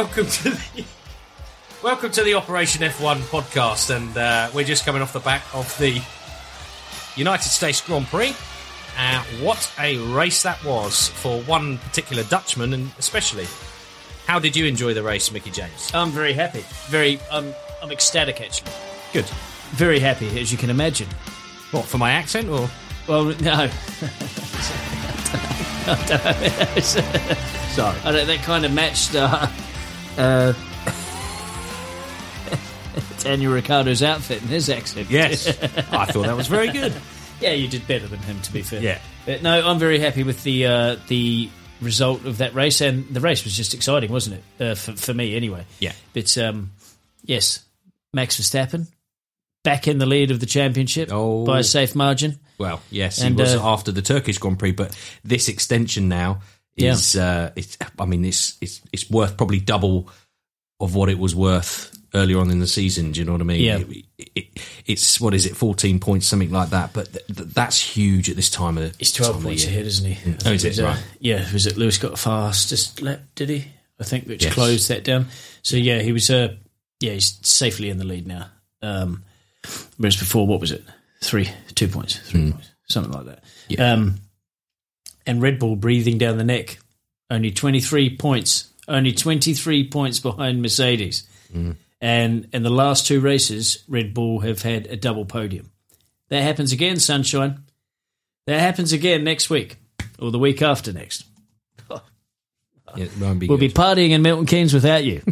Welcome to the welcome to the Operation F1 podcast, and uh, we're just coming off the back of the United States Grand Prix. Uh, what a race that was for one particular Dutchman, and especially. How did you enjoy the race, Mickey James? I'm very happy. Very, um, I'm ecstatic actually. Good. Very happy, as you can imagine. What for my accent or? Well, no. Sorry. I don't, that kind of matched uh, uh, Daniel Ricciardo's outfit and his accent. Yes, I thought that was very good. Yeah, you did better than him, to be fair. Yeah. But no, I'm very happy with the uh, the result of that race, and the race was just exciting, wasn't it? Uh, for, for me, anyway. Yeah. But um, yes, Max Verstappen back in the lead of the championship Oh. by a safe margin. Well, yes, And, he was uh, after the Turkish Grand Prix, but this extension now is, uh, it's, I mean, it's, it's it's worth probably double of what it was worth earlier on in the season. Do you know what I mean? Yeah. It, it, it's what is it, fourteen points, something like that. But th- th- that's huge at this time of He's 12 of points ahead, isn't he? Oh, is think it? was, uh, Yeah, was it Lewis got a fastest lap, did he? I think, which Yes. closed that down. So, yeah, he was, uh, yeah, he's safely in the lead now. Um, whereas before, what was it? Three, two points, three points, something like that. Yeah. Um, and Red Bull breathing down the neck, only 23 points, only 23 points behind Mercedes. Hmm. And in the last two races, Red Bull have had a double podium. That happens again, sunshine. That happens again next week or the week after next. Yeah, be We'll be good. partying in Milton Keynes without you.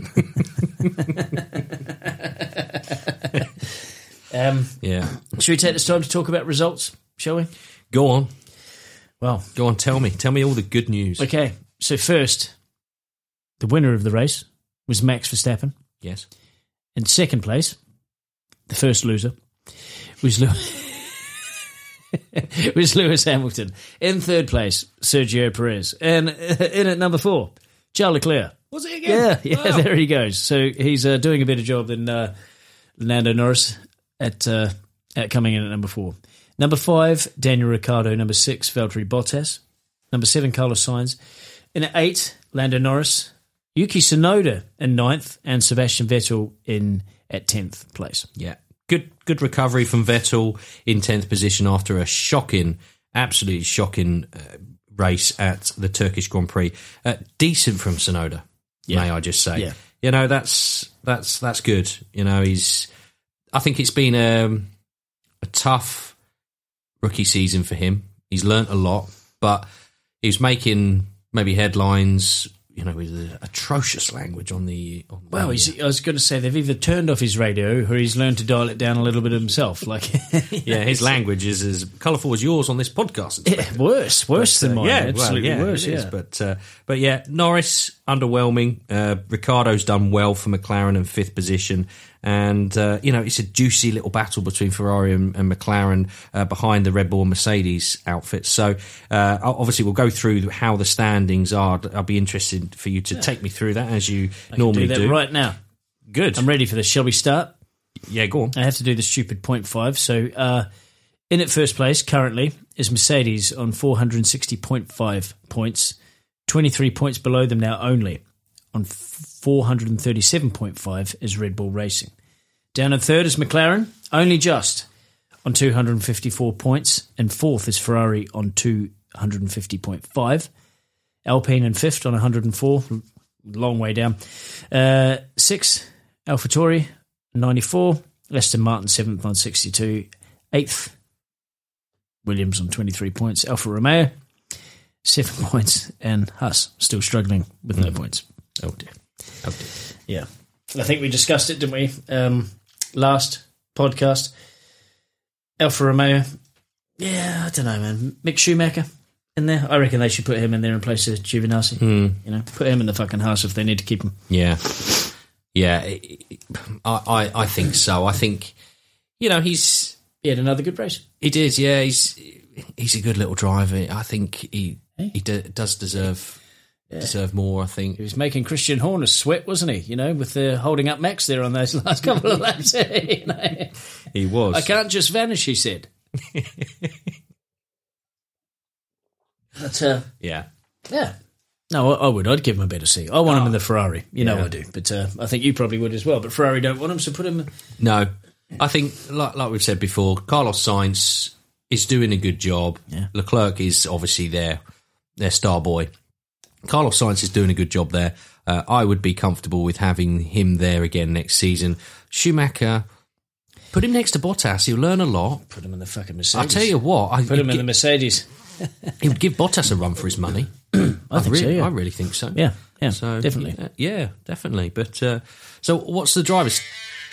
um, yeah. should we take this time to talk about results, shall we? Go on, Well, go on. Tell me, tell me all the good news. okay. So, first, the winner of the race was Max Verstappen. Yes. In second place, the first loser was Lewis, was Lewis Hamilton. In third place, Sergio Perez. And in at number four, Charles Leclerc. Was it again? Yeah, yeah, there he goes. So he's uh, doing a better job than uh, Lando Norris at, uh, at coming in at number four. Number five, Daniel Ricciardo. Number six, Valtteri Bottas. Number seven, Carlos Sainz. In at eight, Lando Norris. Yuki Tsunoda in ninth, and Sebastian Vettel in at tenth place. Yeah. Good good recovery from Vettel in 10th position after a shocking, absolutely shocking uh, race at the Turkish Grand Prix. Uh, decent from Tsunoda, may I just say. Yeah. You know, that's that's that's good. You know, he's I think it's been um, a tough rookie season for him. He's learnt a lot, but he's making maybe headlines, you know, with atrocious language on the on Well, he's, I was going to say they've either turned off his radio or he's learned to dial it down a little bit himself. Like, Yeah, his language is as colourful as yours on this podcast. Yeah, worse, worse than Uh, mine. yeah, well, absolutely yeah, worse. it is. Yeah, But uh, but yeah, Norris underwhelming. Uh, Ricciardo's done well for McLaren in fifth position, and uh, you know it's a juicy little battle between Ferrari and, and McLaren uh, behind the Red Bull and Mercedes outfits. So uh, obviously we'll go through how the standings are. I'll be interested for you to take me through that as you normally do do. right now. Good. I'm ready for this. Shall we start? yeah, go on. I have to do the stupid point five. So, uh, in at first place currently is Mercedes on 460.5 points, 23 points below them now only. On 437.5 is Red Bull Racing. Down in third is McLaren, only just on 254 points, and fourth is Ferrari on 250.5. Alpine in fifth on 104, long way down. Uh, six, AlphaTauri 94, Aston Martin seventh on 62, eighth, Williams on 23 points, Alfa Romeo seven points, and Haas still struggling with no points. Oh dear. Yeah. I think we discussed it, didn't we? Um, last podcast. Alfa Romeo. Yeah, I don't know, man. Mick Schumacher in there. I reckon they should put him in there in place of Giovinazzi. You know, put him in the fucking house if they need to keep him. Yeah, yeah. I, I, I think so. I think you know he's He had another good race. he did. Yeah, he's he's a good little driver. I think he he d- does deserve deserve more. I think. He was making Christian Horner sweat, wasn't he? You know, with the holding up Max there on those last couple of laps. you know? He was. I can't just vanish, he said. but, uh, Yeah. yeah. No, I, I would. I'd give him a better seat. I want him in the Ferrari. You know Yeah. I do. But uh, I think you probably would as well. But Ferrari don't want him, so put him. No, I think like like we've said before, Carlos Sainz is doing a good job. Yeah. Leclerc is obviously their their star boy. Carlos Sainz is doing a good job there. Uh, I would be comfortable with having him there again next season. Schumacher, put him next to Bottas. He'll learn a lot. Put him in the fucking Mercedes. I tell you what, I, Put him in the Mercedes. he would give Bottas a run for his money. I think really, so, yeah. I really think so. Yeah, yeah, So definitely. yeah, yeah, definitely. But uh, so, what's the drivers?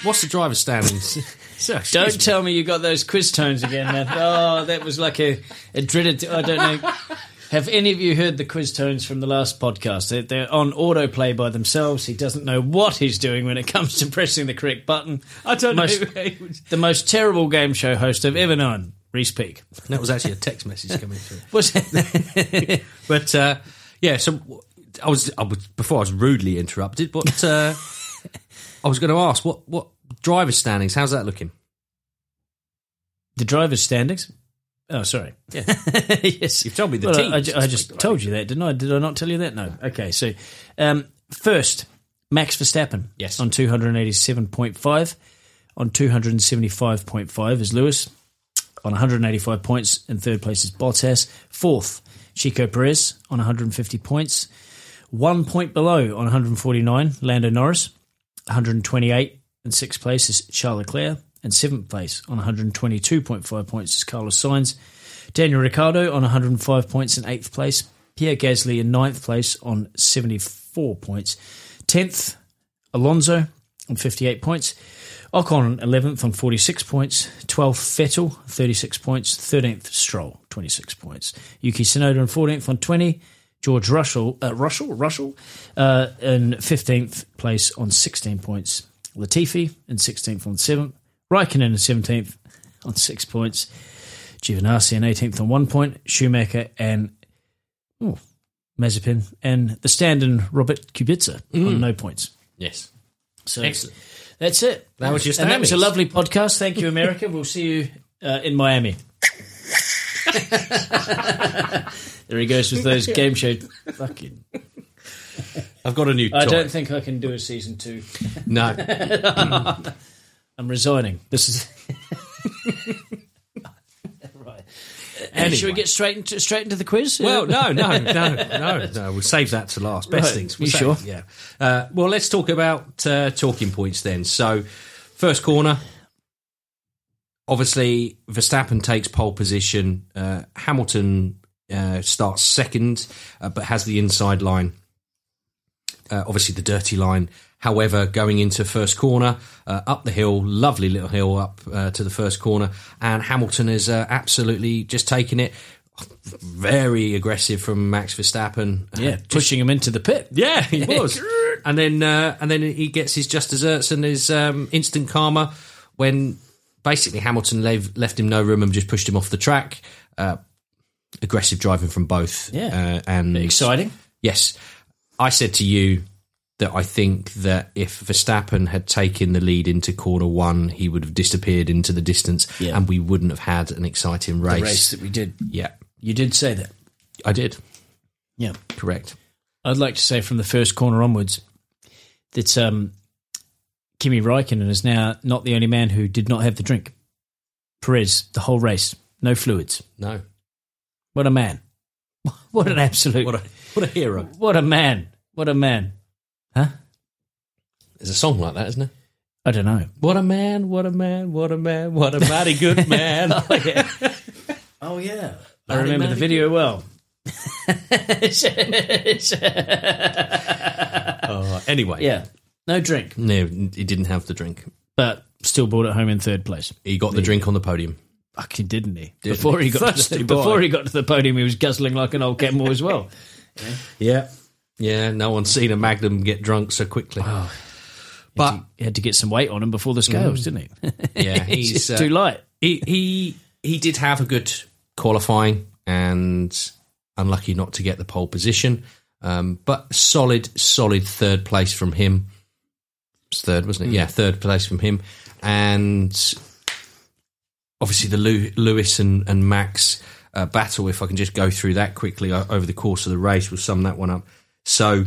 What's the driver's standings? So, Don't me. tell me you got those quiz tones again, man. Oh, that was like a, a dreaded. I don't know. Have any of you heard the quiz tones from the last podcast? They're, they're on autoplay by themselves. He doesn't know what he's doing when it comes to pressing the correct button. I don't Most- know. The most terrible game show host I've ever known, Reese Peak. That was actually a text message coming through. Was But uh, yeah, so I was, I was before I was rudely interrupted. But uh, I was going to ask what what driver standings? How's that looking? the driver's standings? Oh, sorry. Yeah. yes. You've told me the Well, I- teams. I, ju- I just told you that, didn't I? Did I not tell you that? No. Okay, so um, first, Max Verstappen. Yes. On 287.5. On 275.5 is Lewis. On 185 points. In third place is Bottas. Fourth, Checo Perez on 150 points. One point below on 149, Lando Norris. 128 in sixth place is Charles Leclerc. And seventh place on 122.5 points is Carlos Sainz. Daniel Ricciardo on 105 points in eighth place. Pierre Gasly in ninth place on 74 points. Tenth, Alonso on 58 points. Ocon 11th on 46 points. 12th, Vettel, 36 points. 13th, Stroll, 26 points. Yuki Tsunoda on 14th on 20. George Russell, uh, Russell, Russell, uh, in 15th place on 16 points. Latifi in 16th on 7th. Raikkonen in 17th on 6 points. Giovinazzi in 18th on 1 point. Schumacher and oh, Mazepin and the stand-in Robert Kubica on no points. yes. So Excellent. that's it. That was your and that was a lovely podcast. Thank you, America. we'll see you uh, in Miami. there he goes with those game show. Fucking. I've got a new. I don't think I can do a season two. No. I'm resigning. This is. right. Anyway. Should we get straight into straight into the quiz? Well, no, no, no, no, no. We'll save that to last. Best Right. things. You We'll save- sure? Yeah. Uh, well, let's talk about uh, talking points then. So, first corner. Obviously, Verstappen takes pole position. Uh, Hamilton uh, starts second, uh, but has the inside line. Uh, obviously, the dirty line. However, going into first corner, uh, up the hill, lovely little hill up uh, to the first corner, and Hamilton is uh, absolutely just taking it. Very aggressive from Max Verstappen. Uh, yeah, just- pushing him into the pit. yeah, he was. and then uh, and then he gets his just desserts and his um, instant karma when basically Hamilton lev- left him no room and just pushed him off the track. Uh, aggressive driving from both. Yeah. and Exciting. Yes, I said to you that I think that if Verstappen had taken the lead into corner one, he would have disappeared into the distance, Yeah. and we wouldn't have had an exciting race. The race that we did. Yeah, You did say that. I did. Yeah. Correct. I'd like to say from the first corner onwards that um, Kimi Raikkonen is now not the only man who did not have the drink. Perez, the whole race, no fluids. No. What a man. What an absolute. What a what a hero. what a man. What a man. Huh? There's a song like that, isn't there? I don't know. What a man, what a man, what a man, what a mighty good man. Oh, yeah. oh, yeah. I Mighty, remember the mighty video well. Uh, anyway, yeah. No drink, No, he didn't have the drink. but still brought it home in third place. He got the drink on the podium. Fucking didn't he? Didn't before he? he got First to the, boy. before he got to the podium, he was guzzling like an old camel as well. Yeah. Yeah, no one's seen a Magnum get drunk so quickly. Oh. but He had to get some weight on him before the scales, didn't he? yeah, He's uh, too light. he he he did have a good qualifying and unlucky not to get the pole position. Um, but solid, solid third place from him. It's third, wasn't it? Yeah, third place from him. And obviously the Lewis and, and Max uh, battle, if I can just go through that quickly o- over the course of the race, we'll sum that one up. So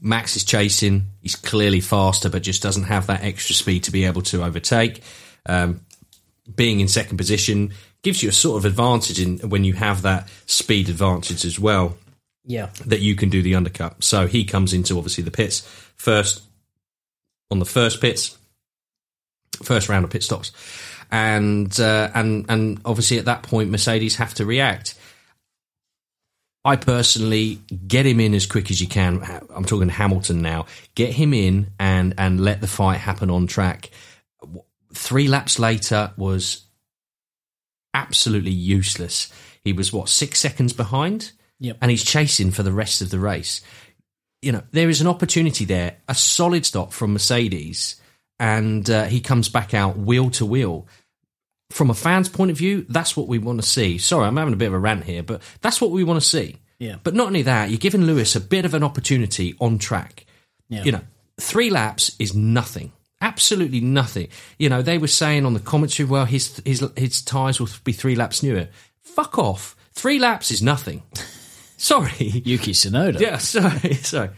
Max is chasing. He's clearly faster, but just doesn't have that extra speed to be able to overtake. Um, being in second position gives you a sort of advantage in when you have that speed advantage as well Yeah. that you can do the undercut. So he comes into obviously the pits first on the first pits, first round of pit stops, and uh, and and obviously at that point Mercedes have to react. I personally get him in as quick as you can. I'm talking Hamilton now. Get him in and and let the fight happen on track. Three laps later was absolutely useless. He was what six seconds behind Yep. and he's chasing for the rest of the race. You know, there is an opportunity there, a solid stop from Mercedes, and uh, he comes back out wheel to wheel. From a fan's point of view, that's what we want to see. Sorry, I'm having a bit of a rant here, but that's what we want to see. Yeah. But not only that, you're giving Lewis a bit of an opportunity on track. Yeah. You know, three laps is nothing. Absolutely nothing. You know, they were saying on the commentary, well, his his his tyres will be three laps newer. Fuck off. Three laps is nothing. Sorry. Yuki Tsunoda. Yeah, sorry, sorry.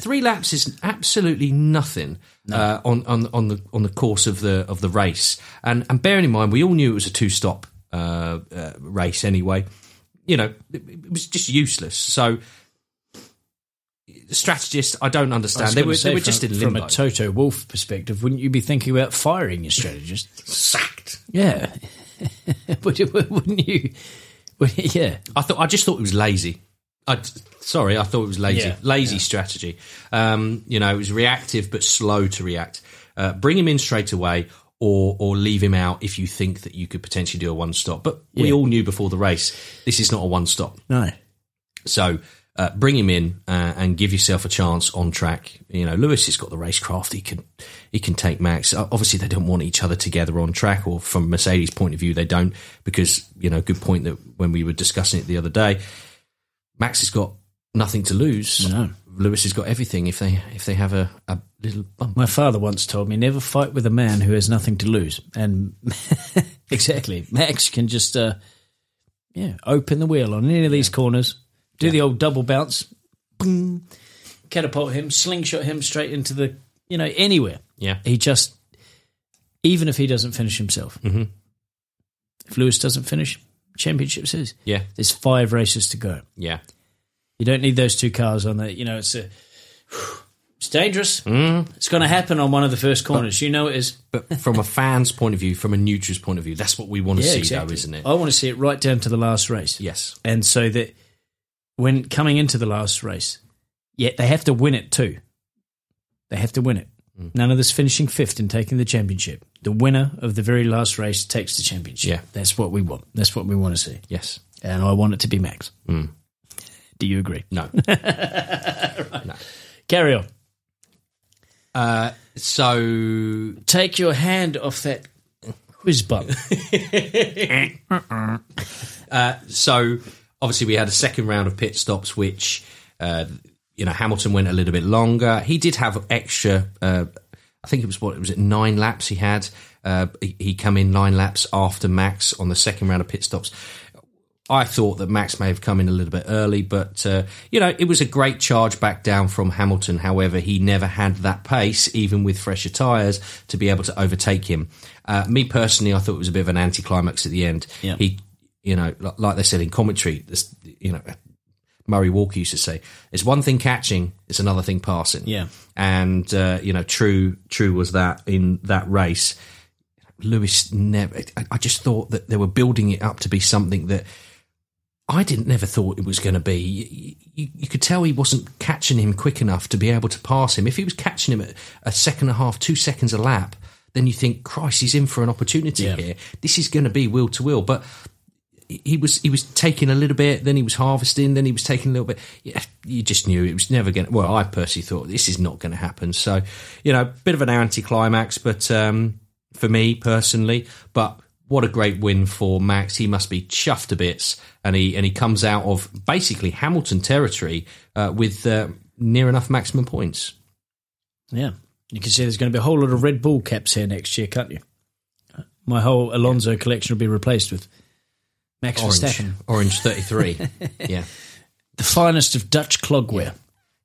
Three laps is absolutely nothing uh, on, on on the on the course of the of the race. And and bearing in mind, we all knew it was a two stop uh, uh, race anyway. You know, it, it was just useless. So, strategist, I don't understand. was They were say they were from, just in from a Toto Wolff perspective, wouldn't you be thinking about firing your strategist? Sacked. yeah. Would you- wouldn't you? yeah. I thought I just thought it was lazy. I, sorry, I thought it was lazy. Yeah, lazy strategy. Um, you know, it was reactive but slow to react. Uh, bring him in straight away, or or leave him out if you think that you could potentially do a one stop. But we all knew before the race this is not a one stop. No. So uh, bring him in uh, and give yourself a chance on track. You know, Lewis has got the racecraft; he can he can take Max. Obviously, they don't want each other together on track, or from Mercedes' point of view, they don't because you know, good point that when we were discussing it the other day, Max has got nothing to lose. No. Lewis has got everything if they if they have a, a little bump. My father once told me never fight with a man who has nothing to lose. And exactly, Max can just uh, yeah open the wheel on any of these corners, do the old double bounce, boom, catapult him, slingshot him straight into the you know anywhere. Yeah, He just even if he doesn't finish himself, Mhm. if Lewis doesn't finish, championship says yeah, there's five races to go. yeah. You don't need those two cars on there. You know, it's a. It's dangerous. Mm. It's going to happen on one of the first corners. you know it is. But from a fan's point of view, from a neutral's point of view, that's what we want to see, though, isn't it? I want to see it right down to the last race. Yes. And so that when coming into the last race, yeah, they have to win it too. They have to win it. Mm. None of this finishing fifth and taking the championship. The winner of the very last race takes the championship. Yeah. That's what we want. That's what we want to see. Yes. And I want it to be Max. Mm. Do you agree? No. Carry on. Uh, so Take your hand off that quiz button. Uh, so obviously we had a second round of pit stops, which uh, you know Hamilton went a little bit longer. He did have extra. Uh, I think it was what was it nine laps he had. Uh, he, he come in nine laps after Max on the second round of pit stops. I thought that Max may have come in a little bit early, but uh, you know it was a great charge back down from Hamilton. However, he never had that pace, even with fresher tyres, to be able to overtake him. Uh, me personally, I thought it was a bit of an anticlimax at the end. Yeah. He, you know, li- like they said in commentary, this, you know, Murray Walker used to say, "It's one thing catching, it's another thing passing." Yeah. and uh, you know, true, true was that in that race. Lewis never. I- I just thought that they were building it up to be something that I didn't never thought it was going to be. You, you, you could tell he wasn't catching him quick enough to be able to pass him. If he was catching him at a second and a half, two seconds a lap, then you think, Christ, he's in for an opportunity Yeah. here. This is going to be wheel to wheel. But he was he was taking a little bit, then he was harvesting, then he was taking a little bit. Yeah, you just knew it was never going. to... Well, I personally thought this is not going to happen. So, you know, a bit of an anticlimax, but um, for me personally, but what a great win for Max. He must be chuffed to bits, and he and he comes out of basically Hamilton territory uh, with uh, near enough maximum points. Yeah. You can see there's going to be a whole lot of Red Bull caps here next year, can't you? My whole Alonso collection will be replaced with Max Orange, Verstappen. orange thirty three. yeah, the finest of Dutch clogware.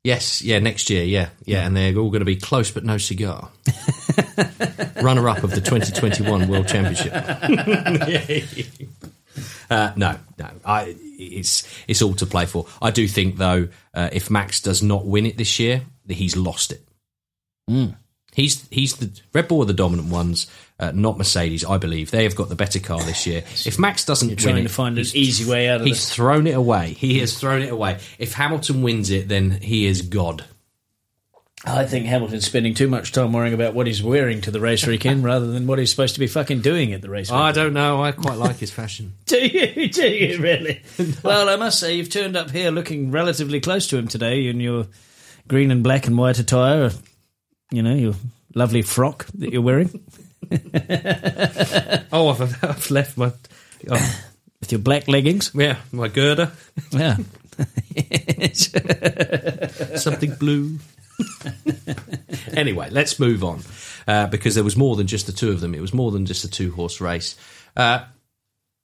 Yes, yeah, next year, yeah, yeah, and they're all going to be close but no cigar. Runner up of the 2021 World Championship. uh, no, no, I, it's it's all to play for. I do think though, uh, if Max does not win it this year, that he's lost it. He's he's the Red Bull are the dominant ones, uh, not Mercedes. I believe they have got the better car this year. If Max doesn't win Trying it, to find an easy way out of He's this. thrown it away. He has thrown it away. If Hamilton wins it, then he is God. I think Hamilton's spending too much time worrying about what he's wearing to the race weekend rather than what he's supposed to be fucking doing at the race weekend. I don't know. I quite like his fashion. Do you? Do you really? well, I must say you've turned up here looking relatively close to him today in your green and black and white attire. You know your lovely frock that you're wearing Oh, I've, I've left my oh, with your black leggings. yeah my girder. Yeah. Something blue. anyway, let's move on uh, because there was more than just the two of them. It was more than just a two horse race. Uh,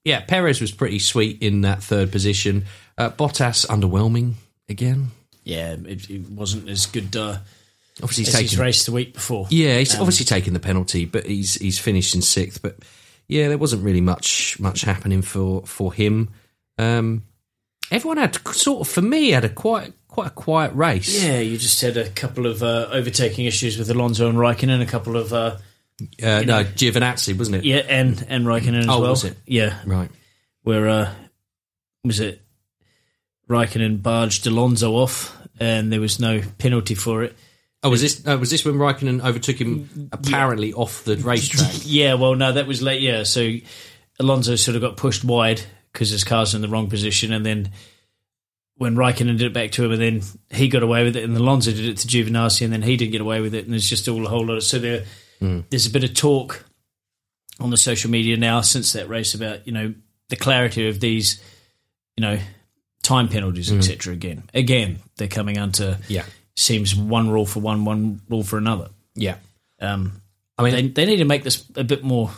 yeah, Perez was pretty sweet in that third position. Uh, Bottas underwhelming again. yeah, it, it wasn't as good uh, Obviously, he's as his taken race the week before. Yeah, he's obviously taken the penalty, but he's he's finished in sixth. But yeah, there wasn't really much much happening for for him. Um, everyone had sort of, for me, had a quite quite a quiet race. Yeah, you just had a couple of uh, overtaking issues with Alonso and Raikkonen, a couple of uh, uh, no, Giovinazzi, wasn't it? yeah, and and Raikkonen as Oh, well. was it? Yeah, Right. where uh, was it? Raikkonen barged Alonso off, and there was no penalty for it. Oh, was this uh, was this when Raikkonen overtook him apparently off the racetrack? Yeah, well, no, that was late. Yeah, so Alonso sort of got pushed wide because his car's in the wrong position, and then when Raikkonen did it back to him, and then he got away with it, and Alonso did it to Giovinazzi, and then he didn't get away with it, and there's just all a whole lot of so there. There's a bit of talk on the social media now since that race about you know the clarity of these, you know, time penalties, etc. Again, again, they're coming onto Yeah, seems one rule for one, one rule for another. yeah. Um, I mean, they they need to make this a bit more.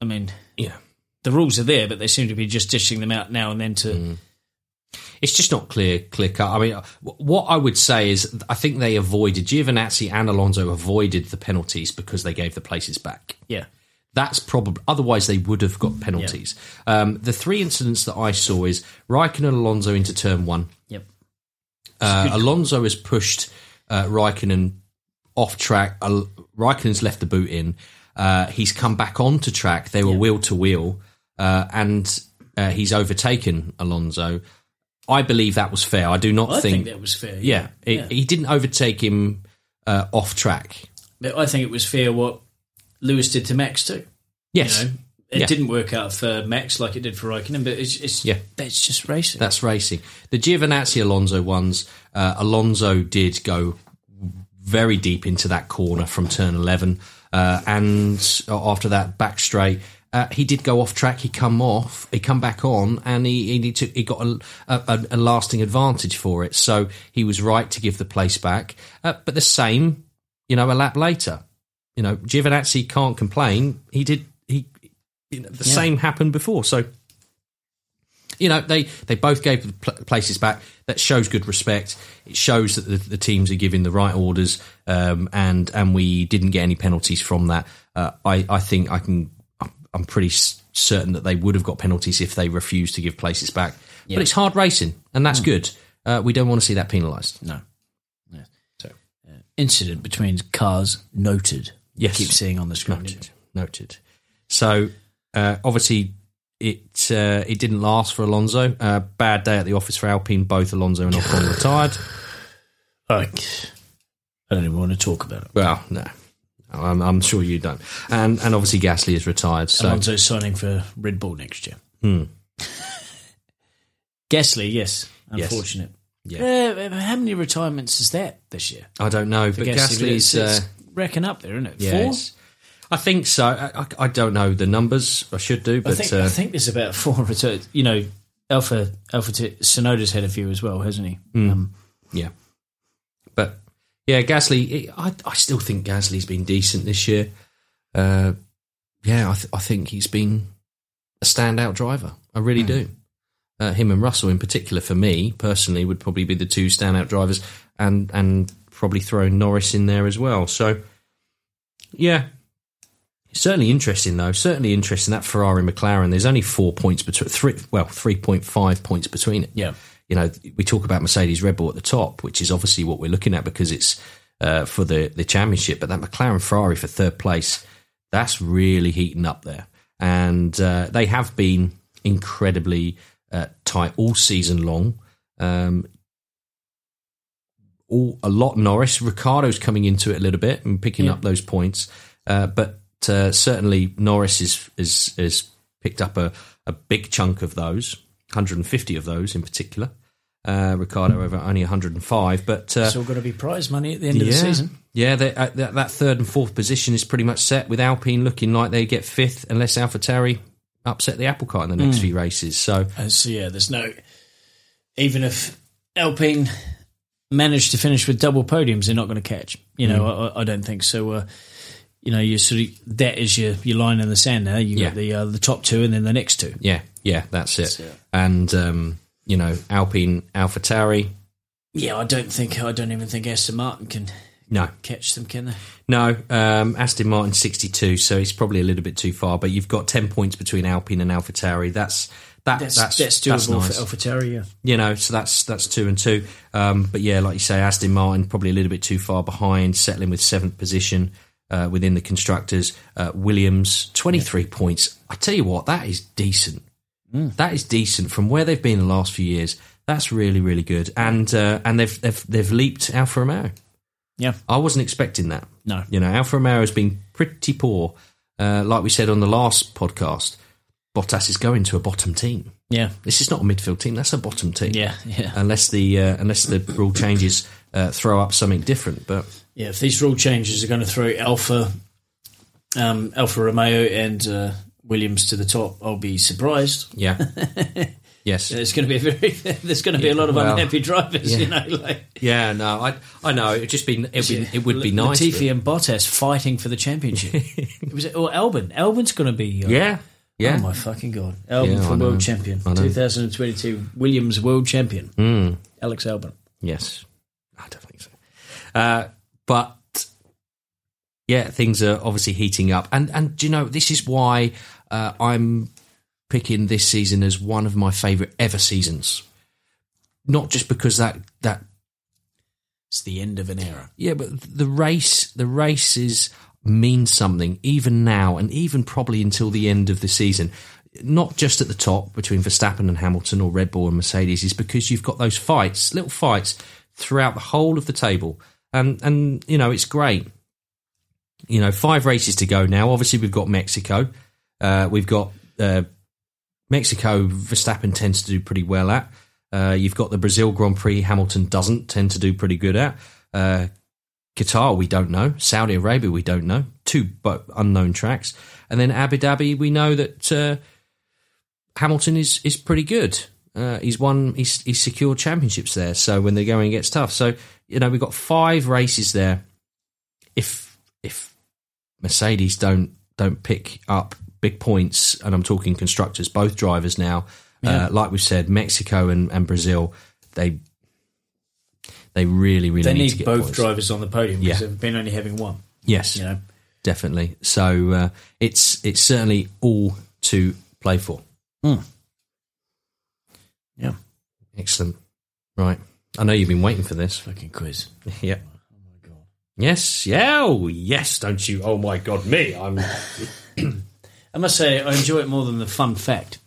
I mean, yeah. the rules are there, but they seem to be just dishing them out now and then to. It's just not clear, clear cut. I mean, what I would say is, I think they avoided Giovinazzi and Alonso avoided the penalties because they gave the places back. Yeah, That's probably otherwise they would have got penalties. Um, the three incidents that I saw is Raikkonen and Alonso into turn one. Uh, Alonso has pushed uh, Raikkonen off track. Al- Raikkonen's left the boot in. Uh, he's come back onto track. They were wheel to wheel, uh, and uh, he's overtaken Alonso. I believe that was fair. I do not I think, think. that was fair. yeah, it- he didn't overtake him uh, off track. but I think it was fair what Lewis did to Max too. Yes, You know, it Yeah. didn't work out for Max like it did for Raikkonen, but it's, it's Yeah. that's just racing. That's racing. The Giovinazzi Alonso ones, uh, Alonso did go very deep into that corner from turn 11. Uh, and after that back straight, uh, he did go off track. He come off, he come back on, and he he, took, he got a, a, a lasting advantage for it. So he was right to give the place back. Uh, but the same, you know, a lap later, you know, Giovinazzi can't complain. He did. You know, the same happened before. So you know they they both gave the pl- places back. That shows good respect. It shows that the, the teams are giving the right orders, um, and and we didn't get any penalties from that. Uh, I I think I can. I'm pretty certain that they would have got penalties if they refused to give places back. But it's hard racing, and that's good. Uh, we don't want to see that penalised. no. no. So, uh, incident between cars noted. Yes. keep seeing on the screen. Noted. Noted. So uh, obviously it uh, it didn't last for Alonso. Uh, bad day at the office for Alpine. Both Alonso and Ocon retired. I, I don't even want to talk about it. Well, no, I'm, I'm sure you don't. And and obviously Gasly is retired. So Alonso's signing for Red Bull next year. Hmm. Gasly, yes, Yes. unfortunate. Yeah. Uh, how many retirements is that this year? I don't know, but Gasly, Gasly's. Uh, racking up there, isn't it? yeah, Four. it's- I think so. I, I, I don't know the numbers. I should do, I but think, uh, I think there's about four returns. You know, Alpha Alpha T- Tsunoda's had a few as well, hasn't he? Hmm. Um, Yeah. But yeah, Gasly, I, I still think Gasly's been decent this year. Uh, yeah, I, th- I think he's been a standout driver. I really do. Uh, him and Russell, in particular, for me personally, would probably be the two standout drivers, and and probably throw Norris in there as well. So, yeah, certainly interesting though. Certainly interesting that Ferrari McLaren. There's only four points between three, well, three point five points between it. Yeah. you know, we talk about Mercedes Red Bull at the top, which is obviously what we're looking at because it's uh, for the the championship. But that McLaren Ferrari for third place, that's really heating up there, and uh, they have been incredibly uh, tight all season long. Um, all a lot Norris, Ricciardo's coming into it a little bit and picking Yeah. up those points, uh, but uh, certainly Norris is is is picked up a, a big chunk of those, 150 of those in particular. Uh, Ricciardo over only 105, but uh, It's all going to be prize money at the end of the season. yeah, they, uh, that, that third and fourth position is pretty much set with Alpine looking like they get fifth unless AlphaTauri upset the apple cart in the next few races. So Uh, so yeah, there's no. Even if Alpine manage to finish with double podiums, they're not going to catch. You know, Mm. I, I don't think so. You know, you sort of that is your your line in the sand now. You Yeah. got the uh, the top two and then the next two. yeah, yeah, that's it. That's it. And um, you know, Alpine, AlphaTauri, Yeah, I don't think I don't even think Aston Martin can no, catch them, can they? no. Um, Aston Martin 62, so he's probably a little bit too far. But you've got 10 points between Alpine and AlphaTauri. That's that, That's that's that's, that's, doable nice. for AlphaTauri. Yeah. you know, so that's that's two and two. Um, but yeah, like you say, Aston Martin probably a little bit too far behind, settling with seventh position uh, within the constructors. Uh, Williams twenty three points. I tell you what, that is decent. That is decent from where they've been the last few years. That's really really good, and uh, and they've they've they've leaped Alfa Romeo. Yeah. I wasn't expecting that. No. You know, Alfa Romeo has been pretty poor. Uh, like we said on the last podcast, Bottas is going to a bottom team. Yeah. This is not a midfield team. That's a bottom team Yeah. Yeah. unless the uh, unless the rule changes uh, throw up something different. But Yeah, if these rule changes are going to throw Alpha, um, Alpha Romeo and uh, Williams to the top, I'll be surprised. yeah, yes, There's going to be a very, there's going to be a lot of well, unhappy drivers. You know, like yeah. No, I I know. It just be it, be, it would be L- nice. Latifi and Bottas fighting for the championship. it was or Albon. Albon's going to be. Uh, yeah, yeah. Oh my fucking god! Albon Yeah, for world champion, 2022 Williams world champion, Mm, Alex Albon. yes, I don't think so. Uh, but yeah, things are obviously heating up, and and do you know this is why uh, I'm picking this season as one of my favourite ever seasons. Not just because that that It's the end of an era. Yeah, but the race, the races mean something even now, and even probably until the end of the season. Not just at the top between Verstappen and Hamilton or Red Bull and Mercedes, is because you've got those fights, little fights throughout the whole of the table, and and you know it's great. You know, five races to go now. Obviously, we've got Mexico. Uh, we've got uh, Mexico. Verstappen tends to do pretty well at. Uh, you've got the Brazil Grand Prix. Hamilton doesn't tend to do pretty good at. Uh, Qatar, we don't know. Saudi Arabia, we don't know. Two but unknown tracks, and then Abu Dhabi, we know that uh, Hamilton is is pretty good. Uh, he's won, he's, he's secured championships there. So when the going gets tough, so you know we've got five races there. If if Mercedes don't don't pick up big points, and I'm talking constructors, both drivers now, uh, like we've said, Mexico and, and Brazil, they they really really They need, need, to get both points. drivers on the podium because Yeah. they've been only having one. Yes, You know, definitely. So uh, it's it's certainly all to play for. yeah, Excellent. Right. I know you've been waiting for this. fucking quiz. yeah. Oh my god. Yes. Yeah. Oh, yes. Don't you? Oh my God, me. I'm. I must say, I enjoy it more than the fun fact.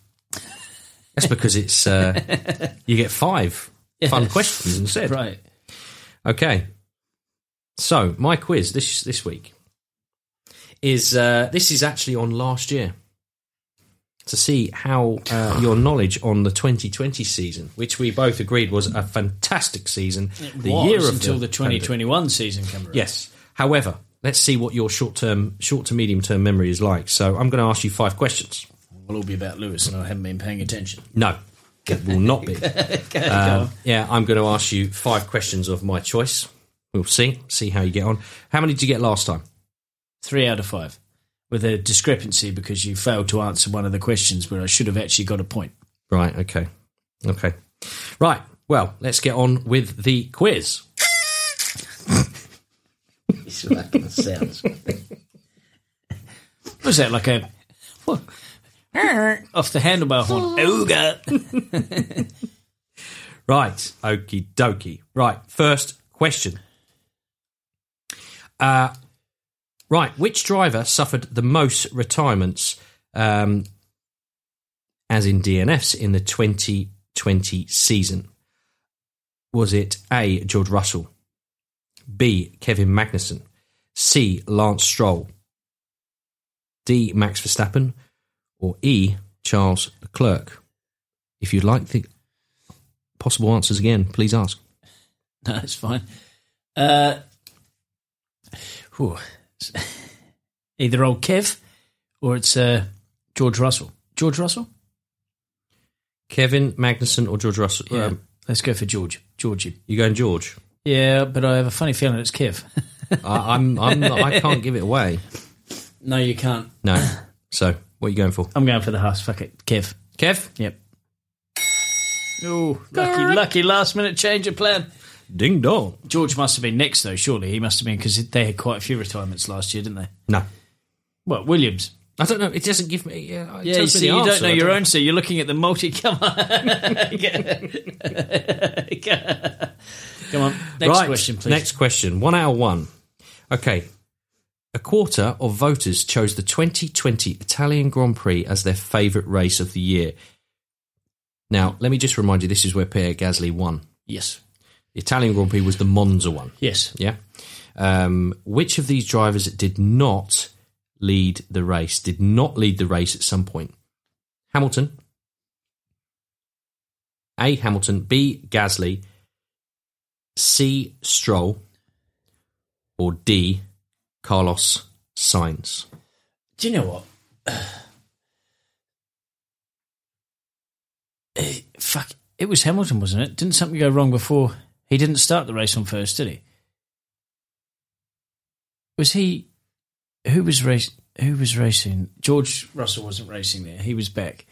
That's because it's uh, you get five fun Yes. questions instead. Right. Okay. So my quiz this this week is uh, this is actually on last year to see how uh, your knowledge on the 2020 season, which we both agreed was a fantastic season, the Was year of until the, pandemic. 2021 season came around. Yes. However, let's see what your short term, short to medium term memory is like. So I'm going to ask you five questions. It will all be about Lewis, and I haven't been paying attention. No, it will not be. Um, yeah, I'm going to ask you five questions of my choice. We'll see. See how you get on. How many did you get last time? Three out of five, with a discrepancy because you failed to answer one of the questions where I should have actually got a point. Right. Okay. Okay. Right. Well, let's get on with the quiz. It's like it sounds. Was that like a what? off the handlebar horn? Ooga. Right. Okie dokie. Right. First question. Uh, right. Which driver suffered the most retirements, um, as in DNFs, in the 2020 season? Was it A. George Russell, B. Kevin Magnussen, C. Lance Stroll, D. Max Verstappen, or E. Charles Leclerc? If you'd like the possible answers again, please ask. No, it's fine. Uh, whew. Either old Kev or it's uh, George Russell. George Russell? Kevin Magnussen or George Russell? Yeah. Um, Let's go for George. Georgie. you going George? Yeah, but I have a funny feeling it's Kev. I, I'm, I'm not, I can't give it away. no, you can't. No. So, what are you going for? I'm going for the Haas. Fuck it. Kev. Kev? Yep. Oh, lucky, lucky last minute change of plan. Ding dong. George must have been next, though, surely. He must have been because they had quite a few retirements last year, didn't they? No. Well, Williams? I don't know. It doesn't give me. Yeah, it Yeah, you tells me see, you answer. don't know I your own, so you're looking at the multi. Come on. Come on. Next Right, question, please. Next question. One out of one. Okay. A quarter of voters chose the 2020 Italian Grand Prix as their favourite race of the year. Now, let me just remind you this is where Pierre Gasly won. Yes. Italian Grand Prix was the Monza one. Yes. Yeah. Um, which of these drivers did not lead the race? Did not lead the race at some point? Hamilton. A. Hamilton. B. Gasly. C. Stroll. Or D. Carlos Sainz. Do you know what? Eh, fuck. It was Hamilton, wasn't it? Didn't something go wrong before he didn't start the race on first, did he? Was he? Who was race? Who was racing? George Russell wasn't racing there. He was back.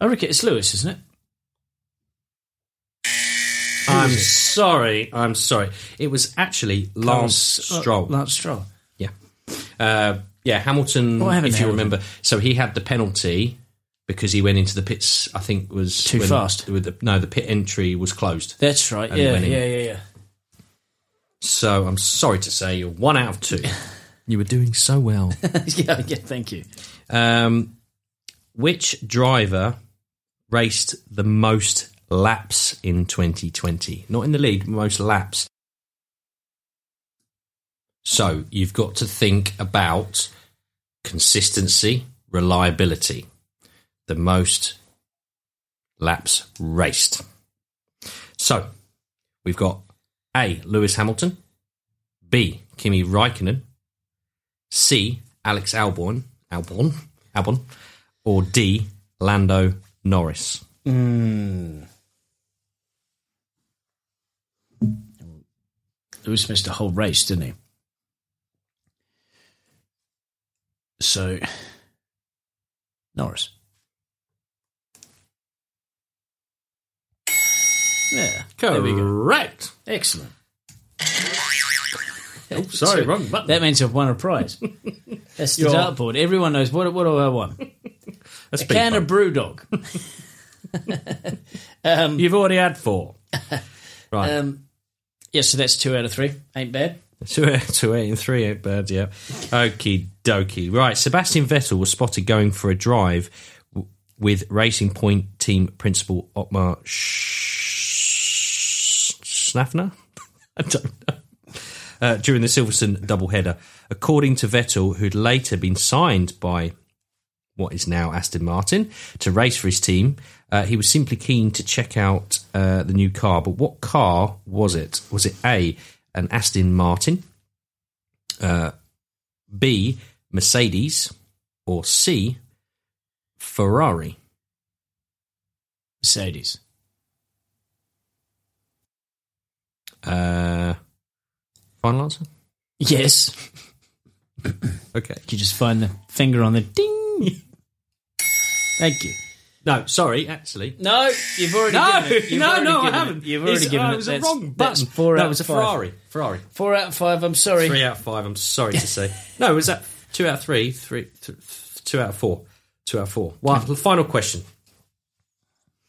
I reckon it's Lewis, isn't it? I'm it? sorry. I'm sorry. It was actually Lance Lance- uh, Stroll. Lance Stroll. Yeah. Uh, yeah, Hamilton, What if you Hamilton? remember. So he had the penalty because he went into the pits, I think was Too fast? With the, no, the pit entry was closed. That's right. And Yeah, yeah, yeah, yeah. So I'm sorry to say you're one out of two. you were doing so well. yeah, yeah. Thank you. Um, which driver raced the most laps in 2020? Not in the lead, most laps. So you've got to think about consistency, reliability. The most laps raced. So we've got A. Lewis Hamilton, B. Kimi Raikkonen, C. Alex Albon, Albon, Albon, or D. Lando Norris. Hmm. Lewis missed a whole race, didn't he? So, Norris. Yeah. Correct. Excellent. Oh, sorry, wrong button. That means I've won a prize. That's the You're- dartboard. Everyone knows what, what do I want? That's A big can of Brewdog. You've already had four. right. Um, yeah, so that's two out of three. Ain't bad. Two, two, eight, and three, eight birds, yeah. Okie dokie. Right, Sebastian Vettel was spotted going for a drive w- with Racing Point team principal Otmar Sch- Schnaffner? I don't know. Uh, during the Silverstone doubleheader. According to Vettel, who'd later been signed by what is now Aston Martin to race for his team, uh, he was simply keen to check out uh, the new car. But what car was it? Was it A, an Aston Martin, uh, B, Mercedes, or C, Ferrari? Mercedes. Uh, final answer? Yes. Okay. You just find the finger on the ding. Thank you. No, sorry, actually. No, you've already No, given it. You've no, no, I given it. haven't. You've already It's- given oh, it. Was a wrong button. four that was a. Ferrari. Ferrari. Four out of five. I'm sorry. Three out of five. I'm sorry to say. No, was that two out of three? Three, th- two out of four. Two out of four. One, final question.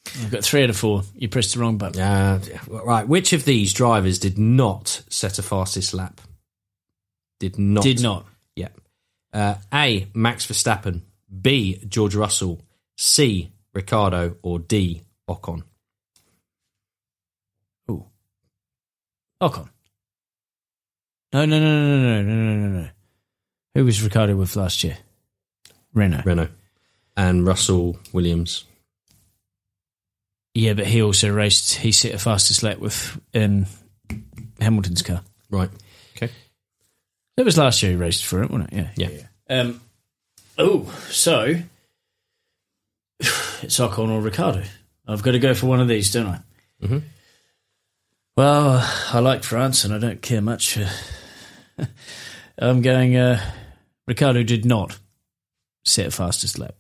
I've got three out of four. You pressed the wrong button. Uh, right. Which of these drivers did not set a fastest lap? Did not. Did not. Yeah. Uh, A. Max Verstappen. B. George Russell. C. Ricciardo. Or D. Ocon. Ooh. Ocon. No, no, no, no, no, no, no, no, no. Who was Ricciardo with last year? Renault. Renault. And Russell Williams. Yeah, but he also raced. He set a fastest lap with in Hamilton's car. Right. Okay. That was last year he raced for it, wasn't it? Yeah. Yeah. Um, oh, so it's Ocon or Ricciardo. I've got to go for one of these, don't I? Mhm. Well, I like France and I don't care much. I'm going. Uh, Ricciardo did not set a fastest lap.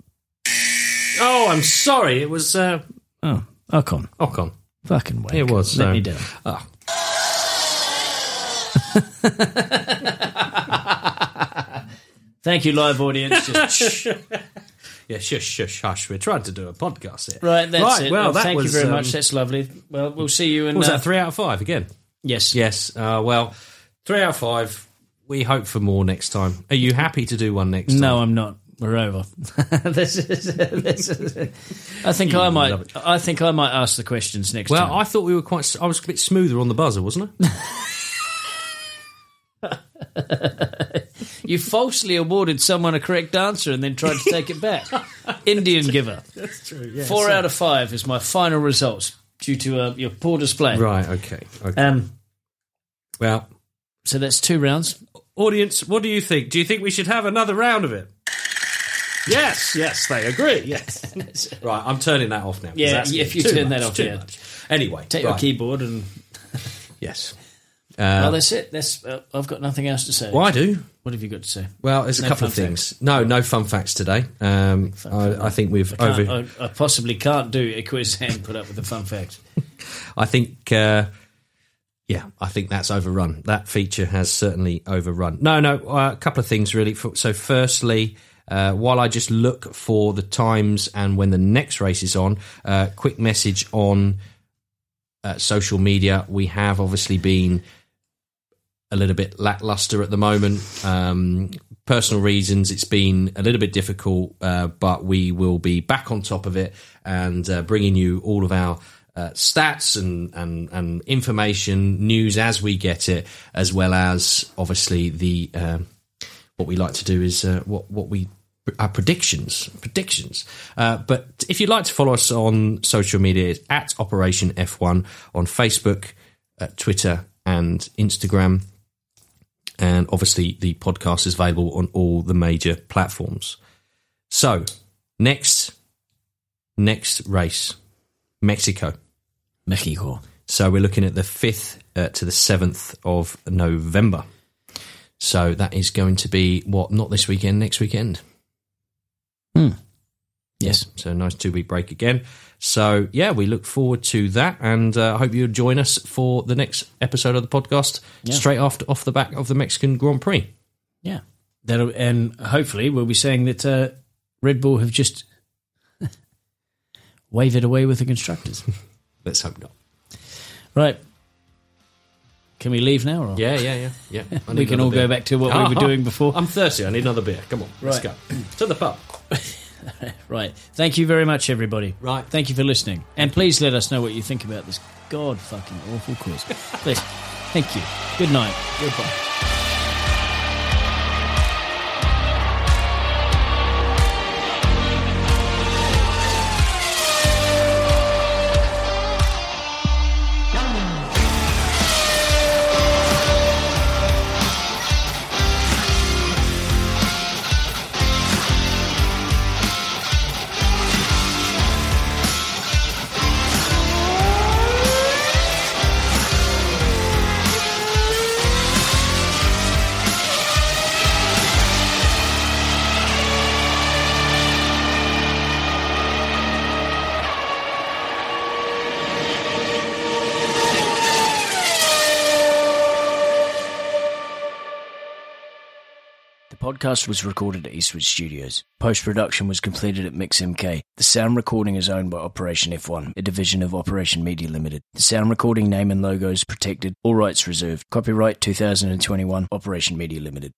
Oh, I'm sorry. It was uh, Oh, Ocon. Ocon. Fucking way. It was, Let so- me down. Ah. Thank you, live audience. Just shh. Yeah, shush, shush, hush. We're trying to do a podcast here. Right, that's Right, it. well, Well, thank was, you very um, much. That's lovely. Well, we'll see you in. Was uh, that three out of five again? Yes. Yes. Uh, well, three out of five. We hope for more next time. Are you happy to do one next time? No, I'm not. We're over. this is, this is, I think I might. I think I might ask the questions next Well, time. I thought we were quite. I was a bit smoother on the buzzer, wasn't I? you falsely awarded someone a correct answer and then tried to take it back. Indian giver. That's true. Yeah. Four out of five is my final results due to uh, your poor display. Right. Okay. Okay. Um. well, So that's two rounds. audience, what do you think? Do you think we should have another round of it? Yes. Yes, they agree. Yes. right. I'm turning that off now. 'cause Yeah, that's if you too turn that off, too yeah. much. Anyway, Take right. your keyboard and. Yes. well, Uh, that's it. That's. Uh, I've got nothing else to say. well, I do. What have you got to say? Well, there's a No couple of fun things. No, no fun facts today. Um, I, I think we've Can't- over. I, I possibly can't do a quiz and put up with the fun facts. I think, uh, yeah, I think that's overrun. That feature has certainly overrun. No, no, uh, a couple of things really. So, firstly, uh, while I just look for the times and when the next race is on, uh, quick message on uh, social media. We have obviously been a little bit lackluster at the moment. Um, personal reasons, it's been a little bit difficult, uh, but we will be back on top of it and uh, bringing you all of our uh, stats and, and, and information, news as we get it, as well as obviously the um, what we like to do is uh, what what we our predictions predictions. Uh, but if you'd like to follow us on social media, it's at Operation F1 on Facebook, uh, Twitter, and Instagram. And obviously, the podcast is available on all the major platforms. So, next, next race, Mexico. Mexico. So we're looking at the 5th uh, to the 7th of November. So that is going to be what? Not this weekend, next weekend. Yes. So a nice two week break again. So yeah, we look forward to that, and uh, I hope you'll join us for the next episode of the podcast straight after off the back of the Mexican Grand Prix. Yeah. That'll, and hopefully we'll be saying that uh, Red Bull have just wavered away with the constructors. Let's hope not. right. Can we leave now? Or? Yeah, yeah, yeah, yeah. We can all beer. go back to what we were Ah, doing before. I'm thirsty. I need another beer. Come on, let's go to the pub. Right. Thank you very much, everybody. Right. Thank you for listening. And please let us know what you think about this god fucking awful quiz. please. Thank you. Good night. Goodbye. Podcast was recorded at Eastwood Studios. Post production was completed at MixMK. The sound recording is owned by Operation F1, a division of Operation Media Limited. The sound recording name and logo is protected, all rights reserved. Copyright 2021, Operation Media Limited.